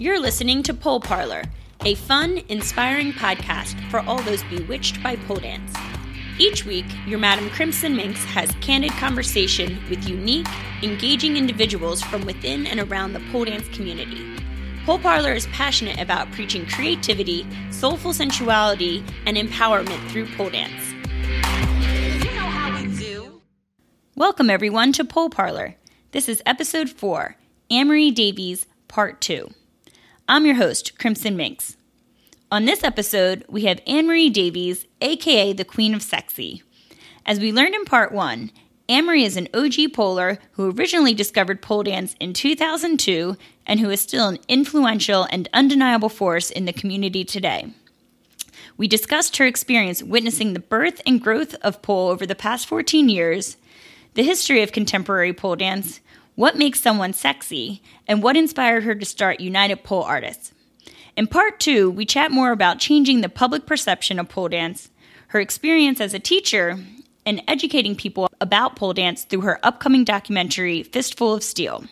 You're listening to Pole Parlor, a fun, inspiring podcast for all those bewitched by pole dance. Each week, your Madam Crimson Minx has candid conversation with unique, engaging individuals from within and around the pole dance community. Pole Parlor is passionate about preaching creativity, soulful sensuality, and empowerment through pole dance. You know how we do. Welcome, everyone, to Pole Parlor. This is episode 4 Anne Marie Davies, Part 2. I'm your host, Crimson Minx. On this episode, we have Anne Marie Davies, aka the Queen of Sexy. As we learned in part one, Anne Marie is an OG poler who originally discovered pole dance in 2002 and who is still an influential and undeniable force in the community today. We discussed her experience witnessing the birth and growth of pole over the past 14 years, the history of contemporary pole dance, what makes someone sexy, and what inspired her to start United Pole Artists. In part two, we chat more about changing the public perception of pole dance, her experience as a teacher, and educating people about pole dance through her upcoming documentary, Fistful of Steel.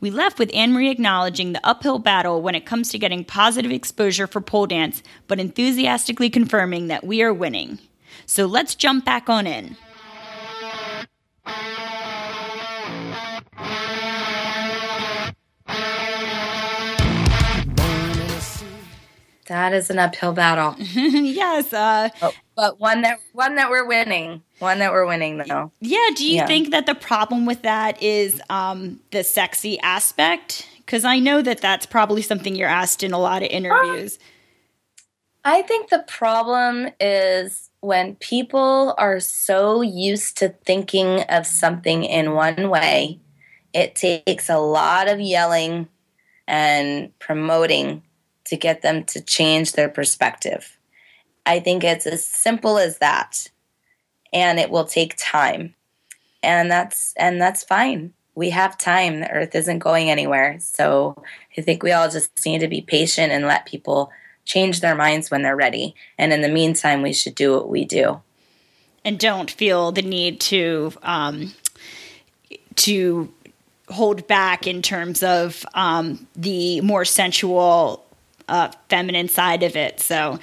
We left with Anne Marie acknowledging the uphill battle when it comes to getting positive exposure for pole dance, but enthusiastically confirming that we are winning. So let's jump back on in. That is an uphill battle, yes. Uh, Oh, but one that one that we're winning. One that we're winning though. yeah. Do you Yeah. think that the problem with that is um, the sexy aspect? Because I know that that's probably something you're asked in a lot of interviews. I think the problem is when people are so used to thinking of something in one way, it takes a lot of yelling and promoting to get them to change their perspective. I think it's as simple as that. And it will take time. And that's and that's fine. We have time. The earth isn't going anywhere. So I think we all just need to be patient and let people change their minds when they're ready. And in the meantime, we should do what we do. and don't feel the need to um, to hold back in terms of um, the more sensual uh, feminine side of it. So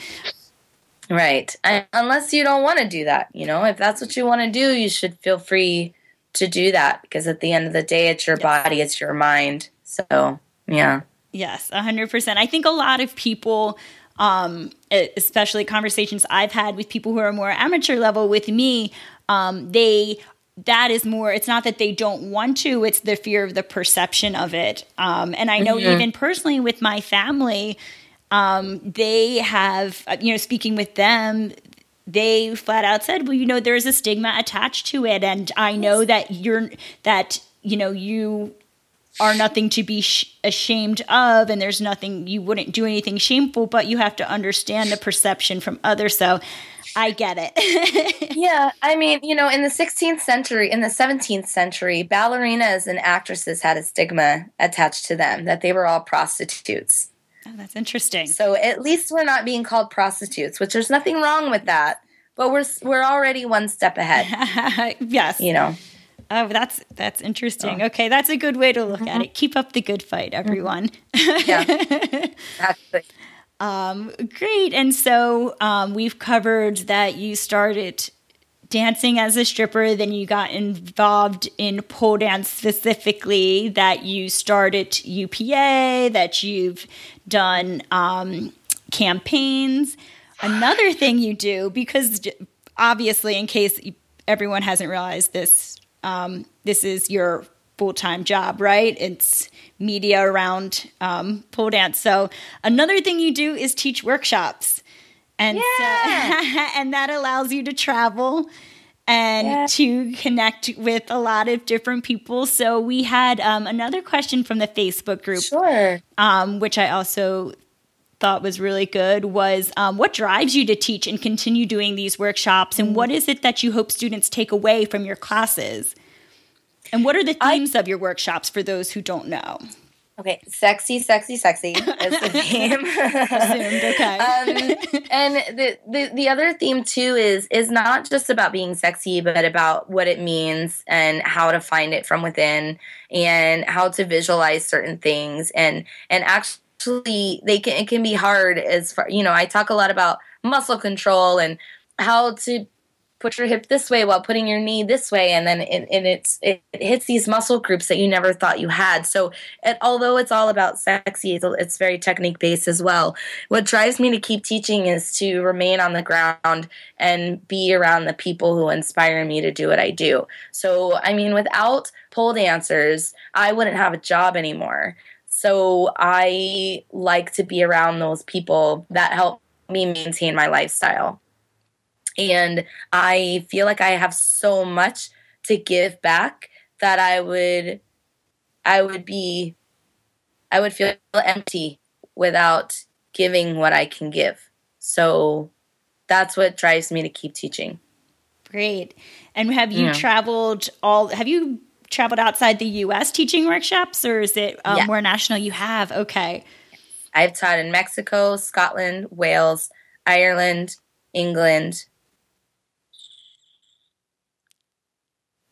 Right. And unless you don't want to do that, you know, if that's what you want to do, you should feel free to do that because at the end of the day, it's your body, it's your mind. So, yeah. Yes, 100%. I think a lot of people, um, especially conversations I've had with people who are more amateur level with me, um, they that is more it's not that they don't want to it's the fear of the perception of it. Um, and i know even personally with my family um, they have uh, you know speaking with them they flat out said well you know there's a stigma attached to it and i know that you're that you know you are nothing to be sh- ashamed of and there's nothing you wouldn't do anything shameful but you have to understand the perception from others. So i get it. Yeah, I mean, you know, in the 16th century, in the 17th century, ballerinas and actresses had a stigma attached to them that they were all prostitutes. oh, that's interesting. So at least we're not being called prostitutes, which there's nothing wrong with that. But we're we're already one step ahead, yes. You know. oh that's that's interesting. Oh. Okay that's a good way to look at mm-hmm. it. Keep up the good fight mm-hmm. everyone. Yeah, exactly. Um, great. And so um, we've covered that you started dancing as a stripper, then you got involved in pole dance specifically, that you started UPA, that you've done um, campaigns. Another thing you do, because obviously, in case everyone hasn't realized this, um, this is your full time job, right? It's media around um, pole dance. So another thing you do is teach workshops, and so, and that allows you to travel and Yeah. to connect with a lot of different people. So we had um, another question from the Facebook group Sure. um, which I also thought was really good, was um, what drives you to teach and continue doing these workshops, and what is it that you hope students take away from your classes? And what are the I- themes of your workshops for those who don't know? Okay, sexy, sexy, sexy is the theme. Assumed, okay. um, and the, the the other theme too is is not just about being sexy, but about what it means and how to find it from within, and how to visualize certain things, and and actually actually they can it can be hard as far you know i talk a lot about muscle control and how to put your hip this way while putting your knee this way and then it, and it's it, it hits these muscle groups that you never thought you had. So it, although it's all about sexy it's, it's very technique based as well. What drives me to keep teaching is to remain on the ground and be around the people who inspire me to do what i do. So i mean without pole dancers i wouldn't have a job anymore. So i like to be around those people that help me maintain my lifestyle and I feel like I have so much to give back that I would I would be I would feel empty without giving what I can give. So that's what drives me to keep teaching. Great. And have you Yeah. traveled all have you traveled outside the US teaching workshops or is it um, Yeah. more national you have? Okay. I've taught in Mexico, Scotland, Wales, Ireland, England,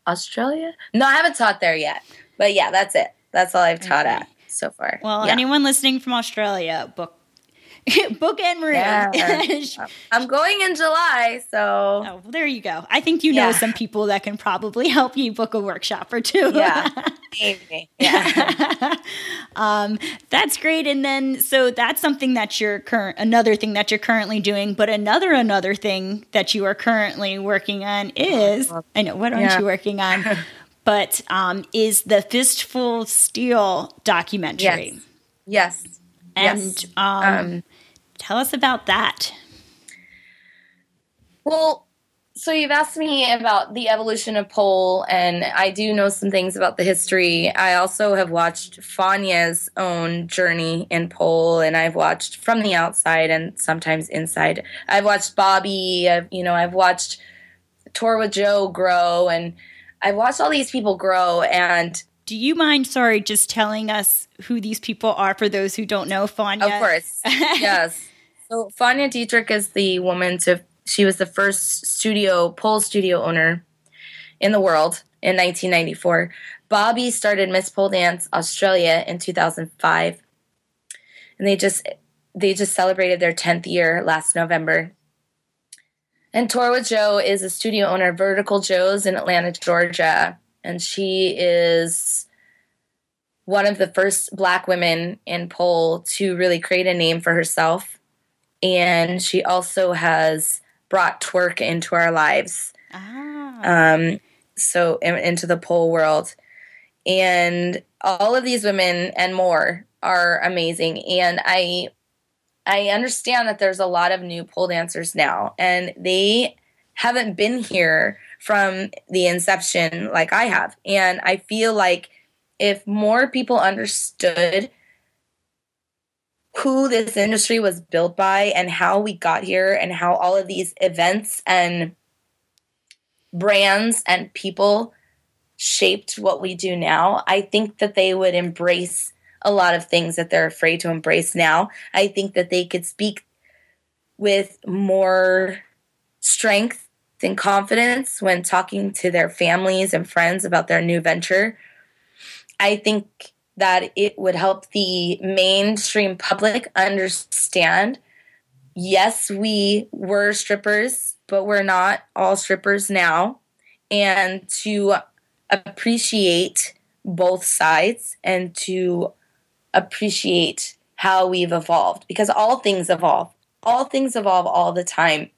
Australia. No, I haven't taught there yet. But yeah, that's it. That's all I've taught Okay. at so far. Well, yeah. anyone listening from Australia, book book Anne Marie. Yeah. I'm going in July, so Oh, well, there you go. I think you know some people that can probably help you book a workshop or two. yeah, maybe. Yeah. um, that's great. And then, so that's something that you're current, another thing that you're currently doing. But another, another thing that you are currently working on is, I know, what aren't Yeah. you working on? but um, is the Fistful Steel documentary. yes. And yes. um, Um, tell us about that. Well, so you've asked me about the evolution of pole, and I do know some things about the history. I also have watched Fawnia's own journey in pole, and I've watched from the outside and sometimes inside. I've watched Bobby. I've, you know, I've watched Tour with Joe grow, and I've watched all these people grow. And Do you mind, sorry, just telling us who these people are for those who don't know Fanya? Of course. yes. So Fawnia Dietrich is the woman to she was the first studio pole studio owner in the world in 1994. Bobby started Miss Pole Dance Australia in 2005. And they just they just celebrated their 10th year last November. And Tour with Joe is a studio owner of Vertical Joe's in Atlanta, Georgia. And she is one of the first black women in pole to really create a name for herself. And she also has brought twerk into our lives, Ah. um, so in, into the pole world. And all of these women and more are amazing. And I, I understand that there's a lot of new pole dancers now, and they haven't been here from the inception like I have. And I feel like if more people understood who this industry was built by and how we got here and how all of these events and brands and people shaped what we do now, I think that they would embrace a lot of things that they're afraid to embrace now. I think that they could speak with more strength and confidence when talking to their families and friends about their new venture. I think that it would help the mainstream public understand yes, we were strippers, but we're not all strippers now. And to appreciate both sides and to appreciate how we've evolved because all things evolve. All things evolve all the time.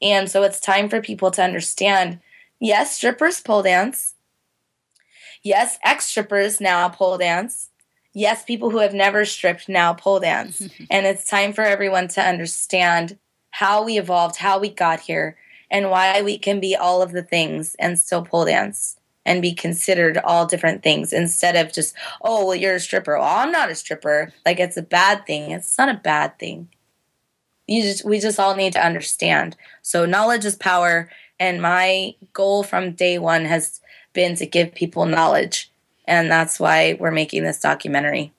And so it's time for people to understand yes, strippers pole dance. Yes, ex strippers now pole dance. Yes, people who have never stripped now pole dance. and it's time for everyone to understand how we evolved, how we got here, and why we can be all of the things and still pole dance and be considered all different things instead of just, oh, well, you're a stripper. Well, I'm not a stripper. Like it's a bad thing. It's not a bad thing. You just we just all need to understand. So knowledge is power. And my goal from day one has been to give people knowledge. And that's why we're making this documentary.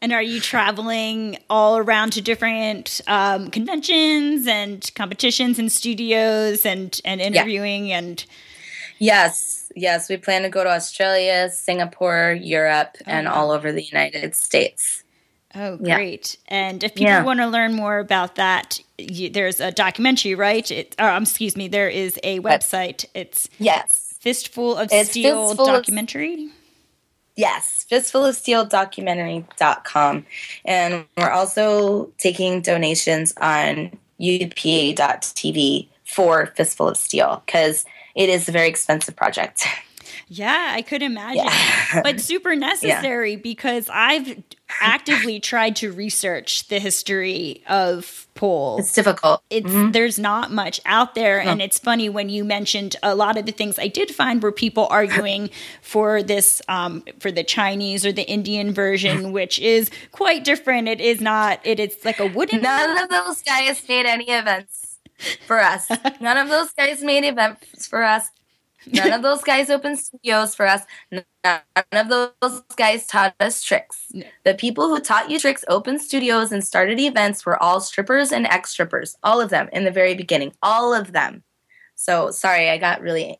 And are you traveling all around to different um, conventions and competitions and studios and, and interviewing and Yes, yes. We plan to go to Australia, Singapore, Europe, and all over the United States. Oh, Yeah. great! And if people Yeah. want to learn more about that, you, there's a documentary, right? It, or, um, excuse me, there is a website. It's Yes. Fistful of It's Steel Fistful of- documentary. Yes, fistful of steel documentary.com. And we're also taking donations on upa.tv for Fistful of Steel because it is a very expensive project. Yeah, I could imagine. Yeah. but super necessary because I've actively tried to research the history of pole. It's difficult. it's there's not much out there and it's funny when you mentioned a lot of the things i did find were people arguing for this um, for the chinese or the indian version which is quite different it is not it is like a wooden None of those guys made any events for us. None of those guys made events for us. None of those guys opened studios for us. None of those guys taught us tricks. The people who taught you tricks, opened studios, and started events were all strippers and ex strippers. All of them in the very beginning. All of them. So sorry, I got really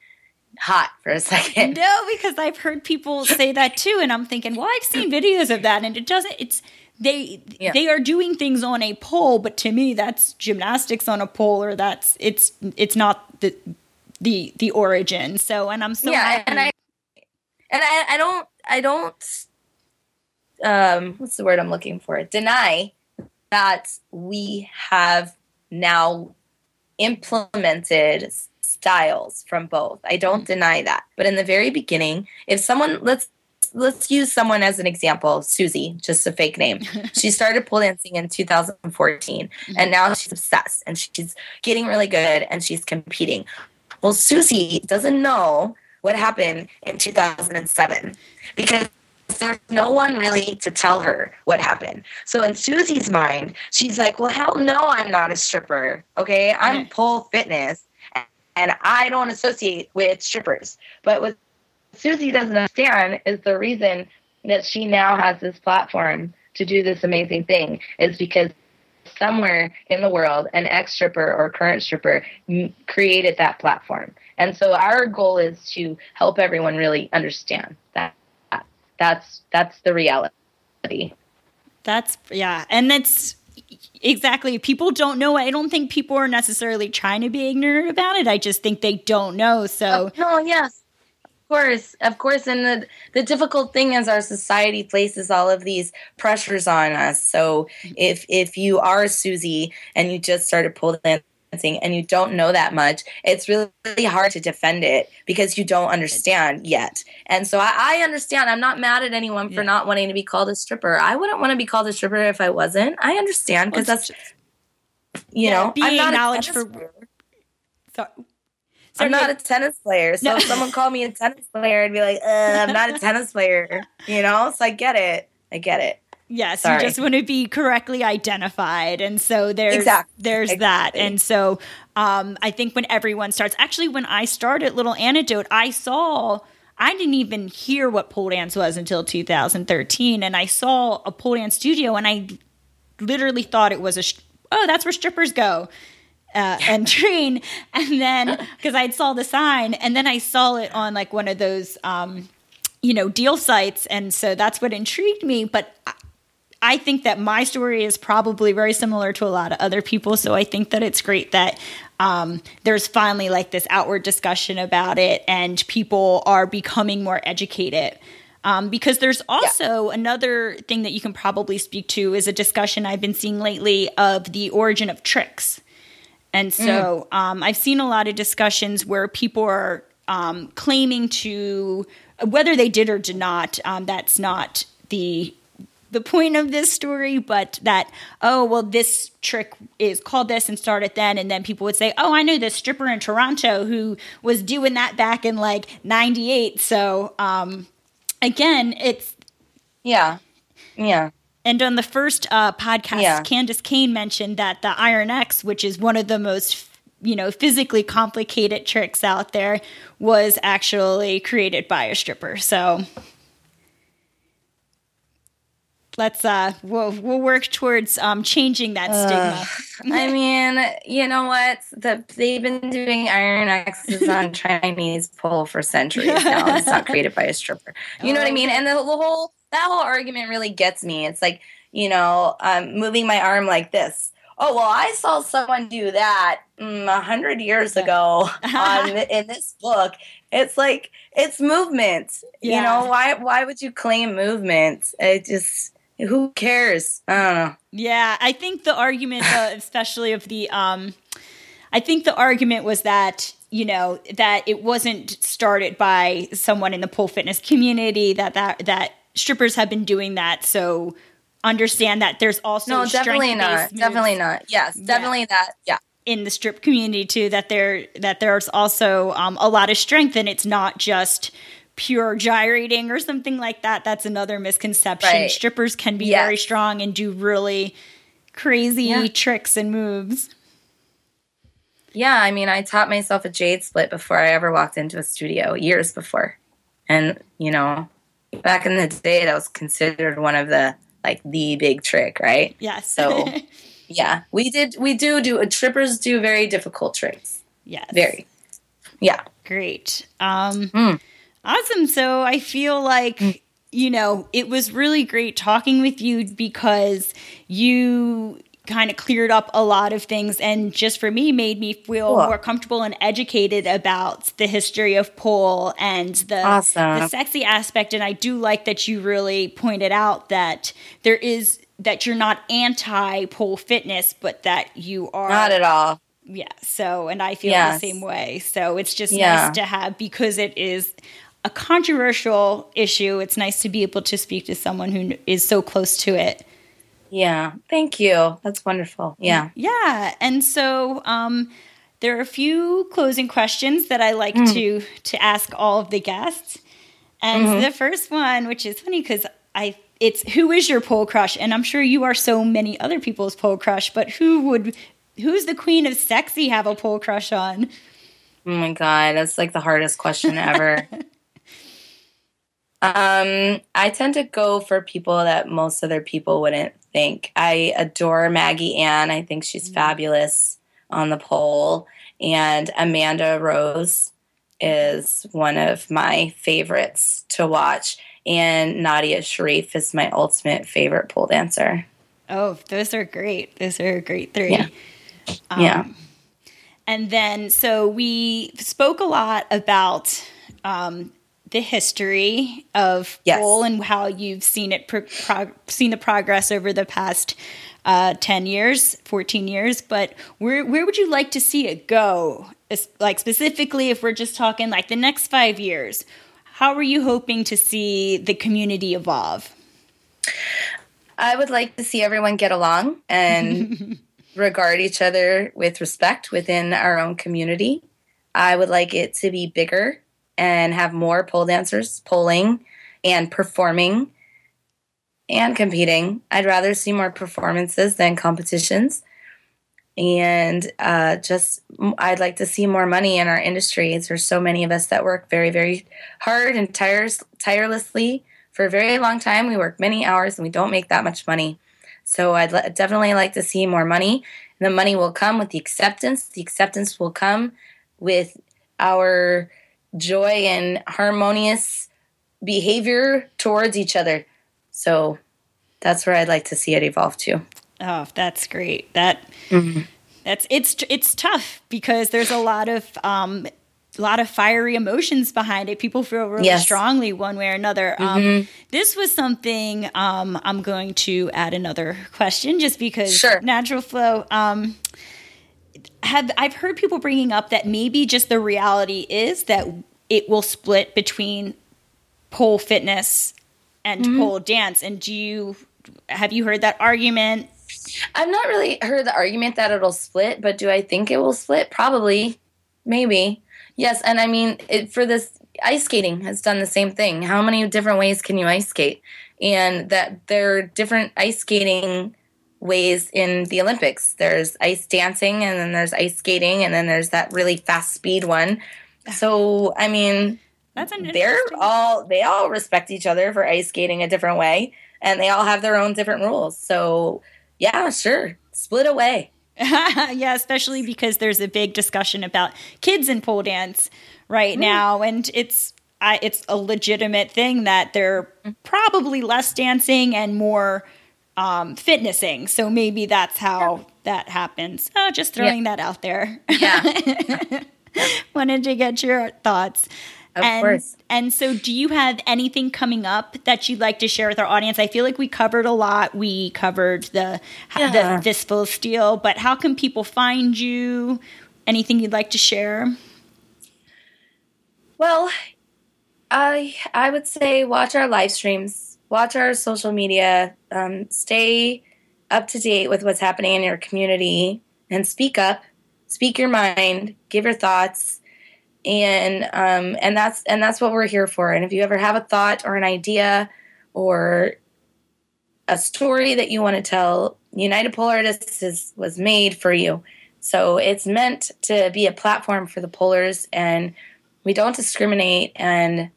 hot for a second. no because i've heard people say that too and i'm thinking well i've seen videos of that and it doesn't it's they Yeah. they are doing things on a pole but to me that's gymnastics on a pole or that's it's it's not the the the origin so and i'm so yeah, happy. and I and I, I don't I don't um what's the word I'm looking for? Deny that we have now implemented styles from both. I don't deny that. But in the very beginning, if someone let's let's use someone as an example, Susie, just a fake name. she started pole dancing in 2014 and now she's obsessed and she's getting really good and she's competing. Well, Susie doesn't know what happened in 2007 because there's no one really to tell her what happened. So in Susie's mind, she's like, "Well, hell no, I'm not a stripper. Okay, I'm Right. pole fitness, and I don't associate with strippers." But what Susie doesn't understand is the reason that she now has this platform to do this amazing thing is because somewhere in the world an ex stripper or current stripper m- created that platform. And so our goal is to help everyone really understand that. That's that's the reality. That's yeah, and that's exactly. People don't know. I don't think people are necessarily trying to be ignorant about it. I just think they don't know. So oh, No, yes. Of course, of course, and the the difficult thing is our society places all of these pressures on us. So if if you are a Susie and you just started pole dancing and you don't know that much, it's really, really hard to defend it because you don't understand yet. And so I, I understand. I'm not mad at anyone for Yeah. not wanting to be called a stripper. I wouldn't want to be called a stripper if I wasn't. I understand because Well, that's you yeah, know being I'm not a for- player. So, I'm not a tennis player. So No. if someone called me a tennis player, I'd be like, uh, I'm not a tennis player. You know? So I get it. I get it. Yes, Sorry. you just want to be correctly identified, and so there's Exactly. there's that, and so um, I think when everyone starts, actually, when I started Little Antidote, I saw I didn't even hear what pole dance was until 2013, and I saw a pole dance studio, and I literally thought it was a oh that's where strippers go. Uh, and train, and then because I saw the sign, and then I saw it on like one of those, um, you know, deal sites, and so that's what intrigued me. But I, I think that my story is probably very similar to a lot of other people. So I think that it's great that um, there's finally like this outward discussion about it and people are becoming more educated. Um, because there's also another thing that you can probably speak to is a discussion I've been seeing lately of the origin of tricks. And so um, I've seen a lot of discussions where people are um, claiming to, whether they did or did not, um, that's not the the point of this story, but that oh well, this trick is called this and started then, and then people would say, oh, I know this stripper in Toronto who was doing that back in like '98. So um, again, it's Yeah. Yeah. And on the first uh, podcast, Yeah. Candace Kane mentioned that the Iron X, which is one of the most you know physically complicated tricks out there, was actually created by a stripper. So let's uh we'll we'll work towards um changing that stigma. I mean, you know what? The, they've been doing iron X's on Chinese pole for centuries now. It's not created by a stripper. You know what I mean? And the, the whole that whole argument really gets me. It's like you know, um, moving my arm like this. Oh well, I saw someone do that mm, a hundred years ago on in this book. It's like it's movement. Yeah. You know why? Why would you claim movement? It just who cares? I don't know. Yeah, I think the argument, uh, especially of the, um, I think the argument was that you know that it wasn't started by someone in the pole fitness community that that that strippers have been doing that. So understand that there's also No, definitely not. moves Definitely not. Yes, definitely that. Yeah. in the strip community too that there that there's also um, a lot of strength and it's not just pure gyrating or something like that that's another misconception Right. strippers can be Yes. very strong and do really crazy Yeah. tricks and moves Yeah, I mean, I taught myself a jade split before I ever walked into a studio, years before. And, you know, back in the day, that was considered one of the, like, the big trick, right? yes So, yeah, we did, we do do, trippers do very difficult tricks. yes Very. Yeah. Great. Um, Mm. Awesome. So I feel like, you know, it was really great talking with you because you kind of cleared up a lot of things and just for me made me feel Cool. more comfortable and educated about the history of pole and the, Awesome. the sexy aspect and I do like that you really pointed out that there is that you're not anti pole fitness but that you are Not at all. yeah. So, and I feel Yes. the same way. So it's just Yeah. nice to have because it is a controversial issue. It's nice to be able to speak to someone who is so close to it. Yeah. Thank you. That's wonderful. Yeah. Yeah. And so, um, there are a few closing questions that I like Mm. to to ask all of the guests. And Mm-hmm. the first one, which is funny because I it's who is your pole crush? And I'm sure you are so many other people's pole crush, but who would who's the queen of sexy have a pole crush on? Oh my god, that's like the hardest question ever. um, I tend to go for people that most other people wouldn't think. I adore Maggie Ann. I think she's fabulous on the pole. And Amanda Rose is one of my favorites to watch. And Nadia Sharif is my ultimate favorite pole dancer. Oh, those are great. Those are a great three. Yeah. yeah. And then, so we spoke a lot about um, the history of Yes. and how you've seen it, pro- seen the progress over the past uh, ten years, fourteen years. But where where would you like to see it go? Like specifically, if we're just talking like the next five years, how are you hoping to see the community evolve? I would like to see everyone get along and regard each other with respect within our own community. I would like it to be bigger and have more pole dancers polling and performing and competing. I'd rather see more performances than competitions. And uh, just, I'd like to see more money in our industries. There's so many of us that work very, very hard and tires, tirelessly for a very long time. We work many hours and we don't make that much money. So I'd le- definitely like to see more money. And The money will come with the acceptance. The acceptance will come with our joy and harmonious behavior towards each other. So that's where I'd like to see it evolve to. Oh, that's great. That Mm-hmm. that's it's it's tough because there's a lot of um a lot of fiery emotions behind it. People feel really Yes. Mm-hmm. strongly one way or another. Um, this was something um, I'm going to add another question just because Sure. natural flow. Um, have I've heard people bringing up that maybe just the reality is that it will split between pole fitness and Mm-hmm. pole dance. And do you have you heard that argument? I've not really heard the argument that it'll split, but do I think it will split? Probably. Maybe. Yes, and I mean, it, for this ice skating has done the same thing. How many different ways can you ice skate? And that there are different ice skating ways in the Olympics. There's ice dancing and then there's ice skating and then there's that really fast speed one. So, I mean, That's an they're all they all respect each other for ice skating a different way and they all have their own different rules. So, yeah, sure. Split away. yeah, especially because there's a big discussion about kids in pole dance right mm. now, and it's I, it's a legitimate thing that they're mm. probably less dancing and more um, fitnessing. So maybe that's how that happens. Oh, just throwing that out there. Yeah. Wanted to get your thoughts. Of and, course. And so, do you have anything coming up that you'd like to share with our audience? I feel like we covered a lot. We covered the Yeah. the fistful of steel, but how can people find you? Anything you'd like to share? Well, I I would say watch our live streams, watch our social media, um, stay up to date with what's happening in your community, and speak up, speak your mind, give your thoughts, and um, and that's and that's what we're here for. And if you ever have a thought or an idea or a story that you want to tell, United Pole Artists is, was made for you. So it's meant to be a platform for the polers and we don't discriminate and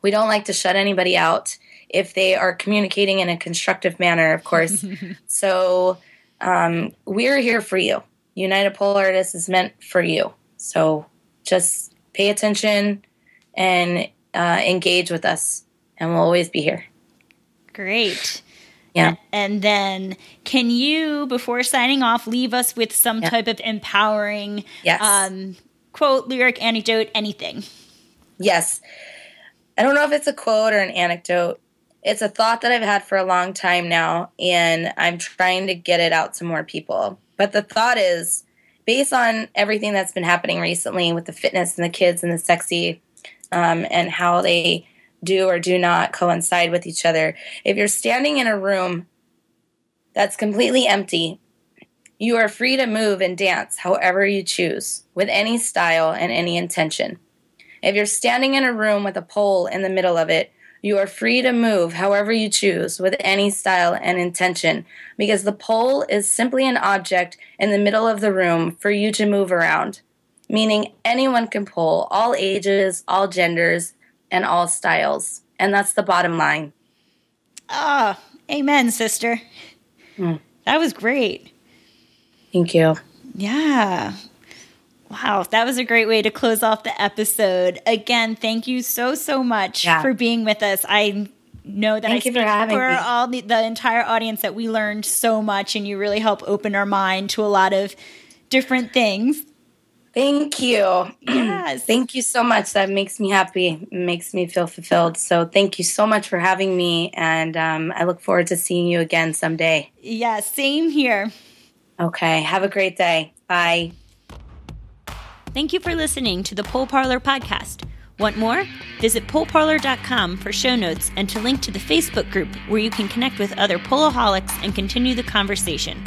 we don't like to shut anybody out if they are communicating in a constructive manner, of course. so um, we're here for you. United Pole Artists is meant for you. So just pay attention and uh, engage with us, and we'll always be here. Great. Yeah. And then, can you, before signing off, leave us with some Yeah. type of empowering Yes. um, quote, lyric, anecdote, anything? Yes. I don't know if it's a quote or an anecdote. It's a thought that I've had for a long time now, and I'm trying to get it out to more people. But the thought is based on everything that's been happening recently with the fitness and the kids and the sexy um, and how they do or do not coincide with each other. If you're standing in a room that's completely empty, you are free to move and dance however you choose, with any style and any intention. If you're standing in a room with a pole in the middle of it, you are free to move however you choose with any style and intention because the pole is simply an object in the middle of the room for you to move around, meaning anyone can pull, all ages, all genders, and all styles. And that's the bottom line. Ah, amen, sister. Hmm. That was great. Thank you. Yeah. Wow, that was a great way to close off the episode. Again, thank you so so much Yeah. for being with us. I know that Thank I you for having for me. all the, the entire audience that we learned so much, and you really help open our mind to a lot of different things. Thank you. Yes. Thank you so much. That makes me happy. It makes me feel fulfilled. So thank you so much for having me. And um, I look forward to seeing you again someday. Yeah, same here. Okay. Have a great day. Bye. Thank you for listening to the Pole Parlor podcast. Want more? Visit poleparlor.com for show notes and to link to the Facebook group where you can connect with other poloholics and continue the conversation.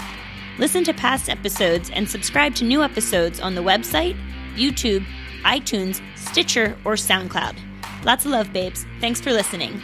Listen to past episodes and subscribe to new episodes on the website, YouTube, iTunes, Stitcher, or SoundCloud. Lots of love, babes. Thanks for listening.